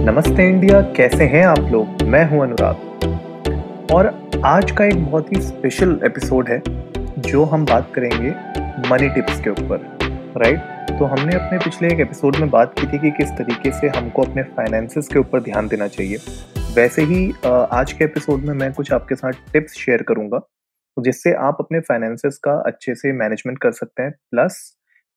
नमस्ते इंडिया, कैसे हैं आप लोग? मैं हूँ अनुराग। और आज का एक बहुत ही स्पेशल एपिसोड है, जो हम बात करेंगे मनी टिप्स के ऊपर राइट तो हमने अपने पिछले एक एपिसोड में बात की थी कि किस तरीके से हमको अपने फाइनेंसेस के ऊपर ध्यान देना चाहिए। वैसे ही आज के एपिसोड में मैं कुछ आपके साथ टिप्स शेयर करूँगा, जिससे आप अपने फाइनेंसेस का अच्छे से मैनेजमेंट कर सकते हैं। प्लस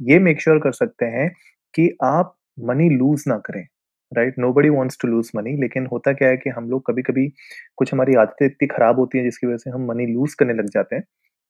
ये मेक श्योर sure कर सकते हैं कि आप मनी लूज ना करें। Right nobody wants to lose money लेकिन होता क्या है कि हम लोग कभी कभी कुछ हमारी आदतें इतनी खराब होती हैं जिसकी वजह से हम मनी लूज करने लग जाते हैं।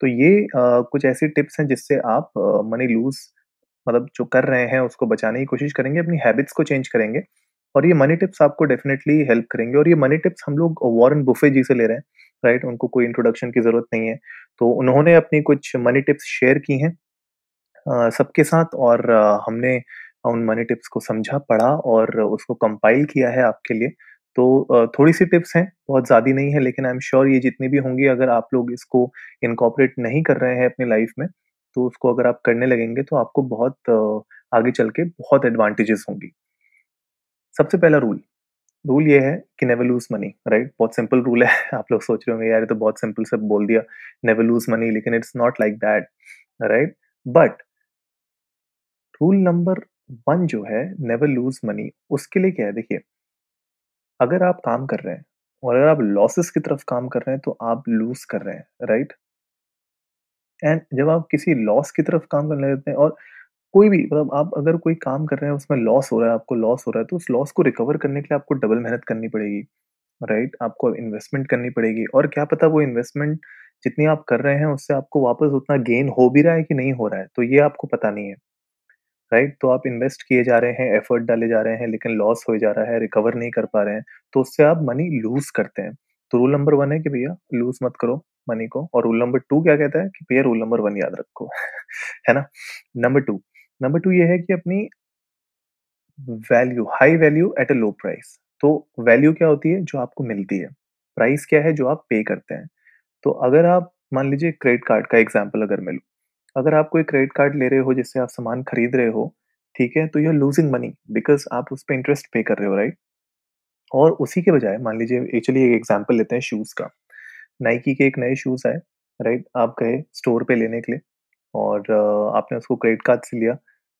तो ये आ, कुछ ऐसी टिप्स हैं जिससे आप मनी लूज मतलब जो कर रहे हैं उसको बचाने की कोशिश करेंगे अपनी हैबिट्स को चेंज करेंगे और ये मनी टिप्स आपको डेफिनेटली हेल्प करेंगे। और ये मनी टिप्स हम लोग वॉरेन बुफे जी से ले रहे हैं राइट उनको कोई इंट्रोडक्शन की ज़रूरत नहीं है। तो उन्होंने अपनी कुछ मनी टिप्स शेयर की हैं सबके साथ और आ, हमने उन मनी टिप्स को समझा, पढ़ा और उसको कंपाइल किया है आपके लिए। तो थोड़ी सी टिप्स हैं, बहुत ज़्यादा नहीं है, लेकिन आई एम श्योर ये जितनी भी होंगी, अगर आप लोग इसको इनकॉपरेट नहीं कर रहे हैं अपनी लाइफ में तो उसको अगर आप करने लगेंगे तो आपको बहुत आगे चल के बहुत एडवांटेजेस होंगी। सबसे पहला रूल रूल ये है कि नेवर लूज मनी राइट बहुत सिंपल रूल है, आप लोग सोच रहे होंगे, यार तो बहुत सिंपल से बोल दिया नेवर लूज मनी लेकिन it's not like that right but rule number one जो है नेवर लूज मनी उसके लिए क्या है? देखिए, अगर आप काम कर रहे हैं और अगर आप लॉसेस की तरफ़ काम कर रहे हैं तो आप लूज कर रहे हैं राइट एंड जब आप किसी लॉस की तरफ़ काम करने लगते हैं और कोई भी मतलब आप अगर कोई काम कर रहे हैं, उसमें लॉस हो रहा है, आपको लॉस हो रहा है तो उस लॉस को रिकवर करने के लिए आपको डबल मेहनत करनी पड़ेगी राइट आपको इन्वेस्टमेंट करनी पड़ेगी और क्या पता वो इन्वेस्टमेंट जितनी आप कर रहे हैं, उससे आपको वापस उतना गेन हो भी रहा है कि नहीं हो रहा है तो ये आपको पता नहीं है। राइट? तो आप इन्वेस्ट किए जा रहे हैं, एफर्ट डाले जा रहे हैं, लेकिन लॉस हो जा रहा है, रिकवर नहीं कर पा रहे हैं तो उससे आप मनी लूज करते हैं। तो रूल नंबर वन है कि भैया लूज मत करो मनी को, और रूल नंबर टू क्या कहता है कि भैया रूल नंबर वन याद रखो, है ना? नंबर टू नंबर टू ये है कि अपनी value, high value at a low price तो वैल्यू क्या होती है? जो आपको मिलती है। प्राइस क्या है? जो आप पे करते हैं। तो अगर आप, मान लीजिए क्रेडिट कार्ड का एग्ज़ाम्पल अगर मैं अगर आप कोई क्रेडिट कार्ड ले रहे हो, जिससे आप सामान खरीद रहे हो, ठीक है तो you are losing money because आप उस पर इंटरेस्ट पे कर रहे हो राइट और उसी के बजाय, मान लीजिए एक्चुअली एक एग्ज़ाम्पल लेते हैं शूज़ का। नाइकी के एक नए शूज़ आए राइट आप गए स्टोर पे लेने के लिए और आपने उसको क्रेडिट कार्ड से लिया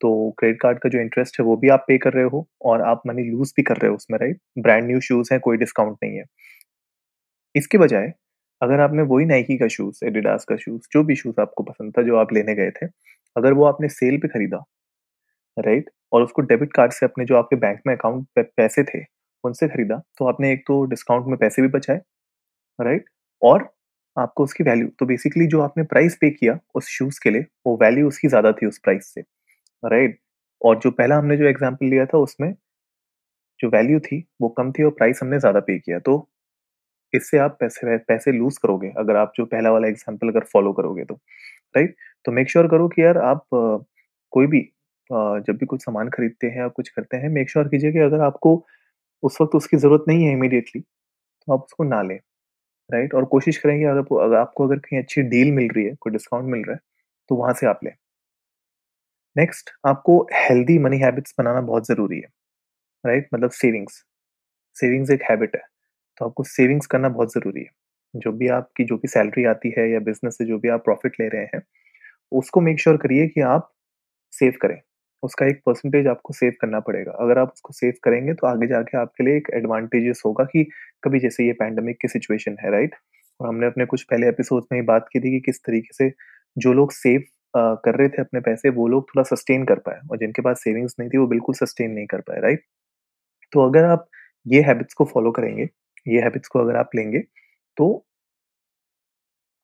तो क्रेडिट कार्ड का जो इंटरेस्ट है, वो भी आप पे कर रहे हो और आप मनी लूज भी कर रहे हो उसमें राइट ब्रांड न्यू शूज़ हैं, कोई डिस्काउंट नहीं है। इसके बजाय अगर आपने वही नाइकी का शूज़, एडिडास का शूज़, जो भी शूज़ आपको पसंद था, जो आप लेने गए थे, अगर वो आपने सेल पे खरीदा, राइट? और उसको डेबिट कार्ड से अपने जो आपके बैंक में अकाउंट पैसे थे, उनसे खरीदा, तो आपने एक तो डिस्काउंट में पैसे भी बचाए, राइट? और आपको उसकी वैल्यू तो बेसिकली जो आपने प्राइस पे किया उस शूज़ के लिए, वो वैल्यू उसकी ज़्यादा थी उस प्राइस से, राइट? और जो पहला हमने जो एग्ज़ाम्पल लिया था उसमें जो वैल्यू थी, वो कम थी और प्राइस हमने ज़्यादा पे किया। तो इससे आप पैसे पैसे लूज़ करोगे अगर आप जो पहला वाला एग्ज़ाम्पल अगर फ़ॉलो करोगे तो, राइट? तो मेक श्योर करो कि यार आप कोई भी जब भी कुछ सामान खरीदते हैं या कुछ करते हैं, मेक श्योर कीजिए कि अगर आपको उस वक़्त उसकी ज़रूरत नहीं है इमीडिएटली, तो आप उसको ना लें, राइट? और कोशिश करें कि अगर अगर आपको अगर कहीं अच्छी डील मिल रही है, कोई डिस्काउंट मिल रहा है, तो वहाँ से आप लें। नेक्स्ट आपको हेल्दी मनी हैबिट्स बनाना बहुत ज़रूरी है, राइट? मतलब सेविंग्स, सेविंग्स एक हैबिट है। तो आपको सेविंग्स करना बहुत ज़रूरी है। जो भी आपकी जो भी सैलरी आती है या बिज़नेस से जो भी आप प्रॉफ़िट ले रहे हैं, उसको मेक श्योर करिए कि आप सेव करें। उसका एक परसेंटेज आपको सेव करना पड़ेगा। अगर आप उसको सेव करेंगे तो आगे जाके आपके लिए एक एडवांटेजेस होगा कि कभी जैसे ये पैंडमिक की सिचुएशन है, राइट? और हमने अपने कुछ पहले एपिसोड्स में ही बात की थी कि किस तरीके से जो लोग सेव कर रहे थे अपने पैसे वो लोग थोड़ा सस्टेन कर पाए और जिनके पास सेविंग्स नहीं थी वो बिल्कुल सस्टेन नहीं कर पाए, राइट? तो अगर आप ये हैबिट्स को फ़ॉलो करेंगे ये हैबिट्स को अगर आप लेंगे तो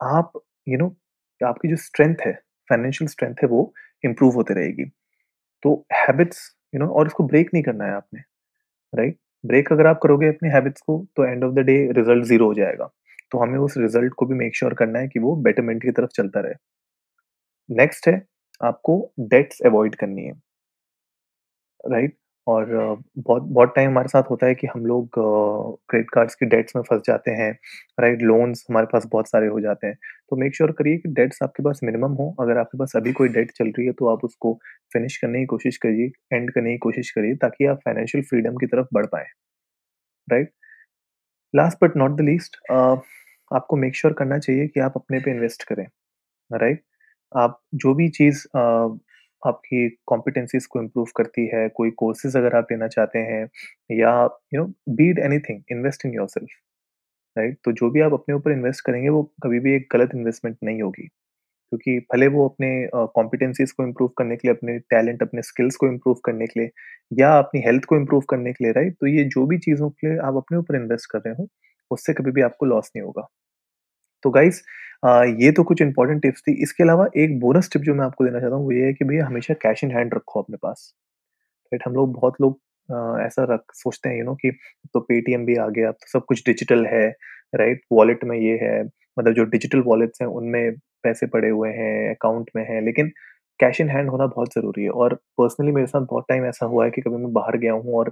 आप यू you नो know, आपकी जो स्ट्रेंथ है फाइनेंशियल स्ट्रेंथ है वो इम्प्रूव होते रहेगी। तो हैबिट्स यू नो और इसको ब्रेक नहीं करना है आपने राइट? ब्रेक अगर आप करोगे अपने हैबिट्स को तो end of the day result zero हो जाएगा। तो हमें उस रिज़ल्ट को भी मेक श्योर sure करना है कि वो बेटरमेंट की तरफ़ चलता रहे। नेक्स्ट है आपको डेट्स अवॉइड करनी है। राइट? और बहुत बहुत टाइम हमारे साथ होता है कि हम लोग क्रेडिट कार्ड्स की डेट्स में फंस जाते हैं, राइट? लोन्स हमारे पास बहुत सारे हो जाते हैं। तो मेक श्योर करिए कि डेट्स आपके पास मिनिमम हो। अगर आपके पास अभी कोई डेट चल रही है तो आप उसको फिनिश करने की कोशिश करिए, एंड करने की कोशिश करिए ताकि आप फाइनेंशियल फ्रीडम की तरफ़ बढ़ पाए right last but not the least आपको मेक श्योर sure करना चाहिए कि आप अपने पे इन्वेस्ट करें राइट right? आप जो भी चीज़ आपकी कॉम्पिटेंसीज को इम्प्रूव करती है कोई कोर्सेज अगर आप लेना चाहते हैं या you know need anything invest in yourself right तो जो भी आप अपने ऊपर इन्वेस्ट करेंगे वो कभी भी एक गलत इन्वेस्टमेंट नहीं होगी क्योंकि भले वो अपने कॉम्पिटेंसीज uh, को इम्प्रूव करने के लिए अपने टैलेंट अपने स्किल्स को इम्प्रूव करने के लिए या अपनी हेल्थ को इम्प्रूव करने के लिए राइट तो ये जो भी चीज़ों के लिए आप अपने ऊपर इन्वेस्ट कर रहे हो उससे कभी भी आपको लॉस नहीं होगा। तो ये तो कुछ इंपॉर्टेंट टिप्स थी। इसके अलावा एक बोनस टिप जो मैं आपको देना चाहता हूँ, वो ये है कि भैया हमेशा कैश इन हैंड रखो अपने पास। राइट हम लोग बहुत लोग ऐसा रख, सोचते हैं यू नो कि तो पेटीएम भी आ गया तो सब कुछ डिजिटल है राइट वॉलेट में ये है मतलब जो डिजिटल वॉलेट्स हैं, उनमें पैसे पड़े हुए हैं अकाउंट में है, लेकिन कैश इन हैंड होना बहुत ज़रूरी है। और पर्सनली मेरे साथ बहुत टाइम ऐसा हुआ है कि कभी मैं बाहर गया हूँ और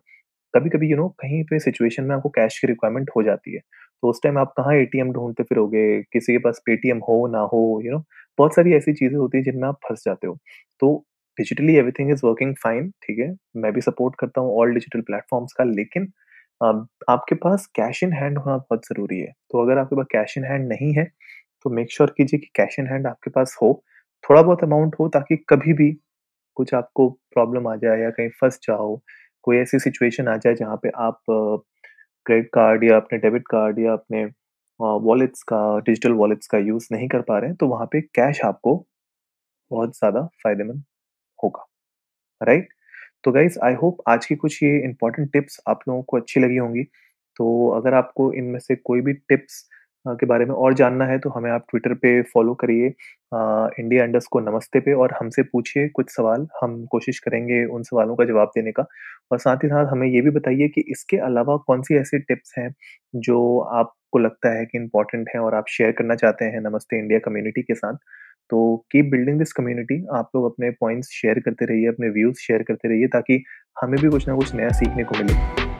कभी-कभी यू नो कहीं पे सिचुएशन में आपको कैश की रिक्वायरमेंट हो जाती है। तो उस टाइम आप कहाँ ए एटीएम ढूंढते फिरोगे, किसी के पास पेटीएम हो ना हो, यू नो बहुत सारी ऐसी चीज़ें होती है जिनमें आप फंस जाते हो। तो digitally everything is working fine, ठीक है? मैं भी सपोर्ट करता हूँ ऑल डिजिटल प्लेटफ़ॉर्म्स का लेकिन आपके पास कैश इन हैंड होना बहुत ज़रूरी है। तो अगर आपके पास कैश इन हैंड नहीं है, तो मेक श्योर कीजिए कि कैश इन हैंड आपके पास हो, थोड़ा बहुत अमाउंट हो ताकि कभी भी कुछ आपको प्रॉब्लम आ जाए या कहीं फंस जाओ, कोई ऐसी सिचुएशन आ जाए जहाँ पे आप क्रेडिट कार्ड या अपने डेबिट कार्ड या अपने वॉलेट्स का डिजिटल वॉलेट्स का यूज़ नहीं कर पा रहे हैं, तो वहाँ पे कैश आपको बहुत ज़्यादा फ़ायदेमंद होगा, राइट? तो गाइज़ आई होप आज की कुछ ये इंपॉर्टेंट टिप्स आप लोगों को अच्छी लगी होंगी। तो अगर आपको इनमें से कोई भी टिप्स के बारे में और जानना है तो हमें आप ट्विटर पे फ़ॉलो करिए अ, इंडिया अंडरस्कोर नमस्ते पे और हमसे पूछिए कुछ सवाल, हम कोशिश करेंगे उन सवालों का जवाब देने का। और साथ ही साथ हमें ये भी बताइए कि इसके अलावा कौन-सी ऐसी टिप्स हैं जो आपको लगता है कि इम्पोर्टेंट हैं और आप शेयर करना चाहते हैं नमस्ते इंडिया कम्युनिटी के साथ। तो कीप बिल्डिंग दिस कम्युनिटी आप लोग अपने पॉइंट्स शेयर करते रहिए, अपने व्यूज़ शेयर करते रहिए ताकि हमें भी कुछ ना कुछ नया सीखने को मिले।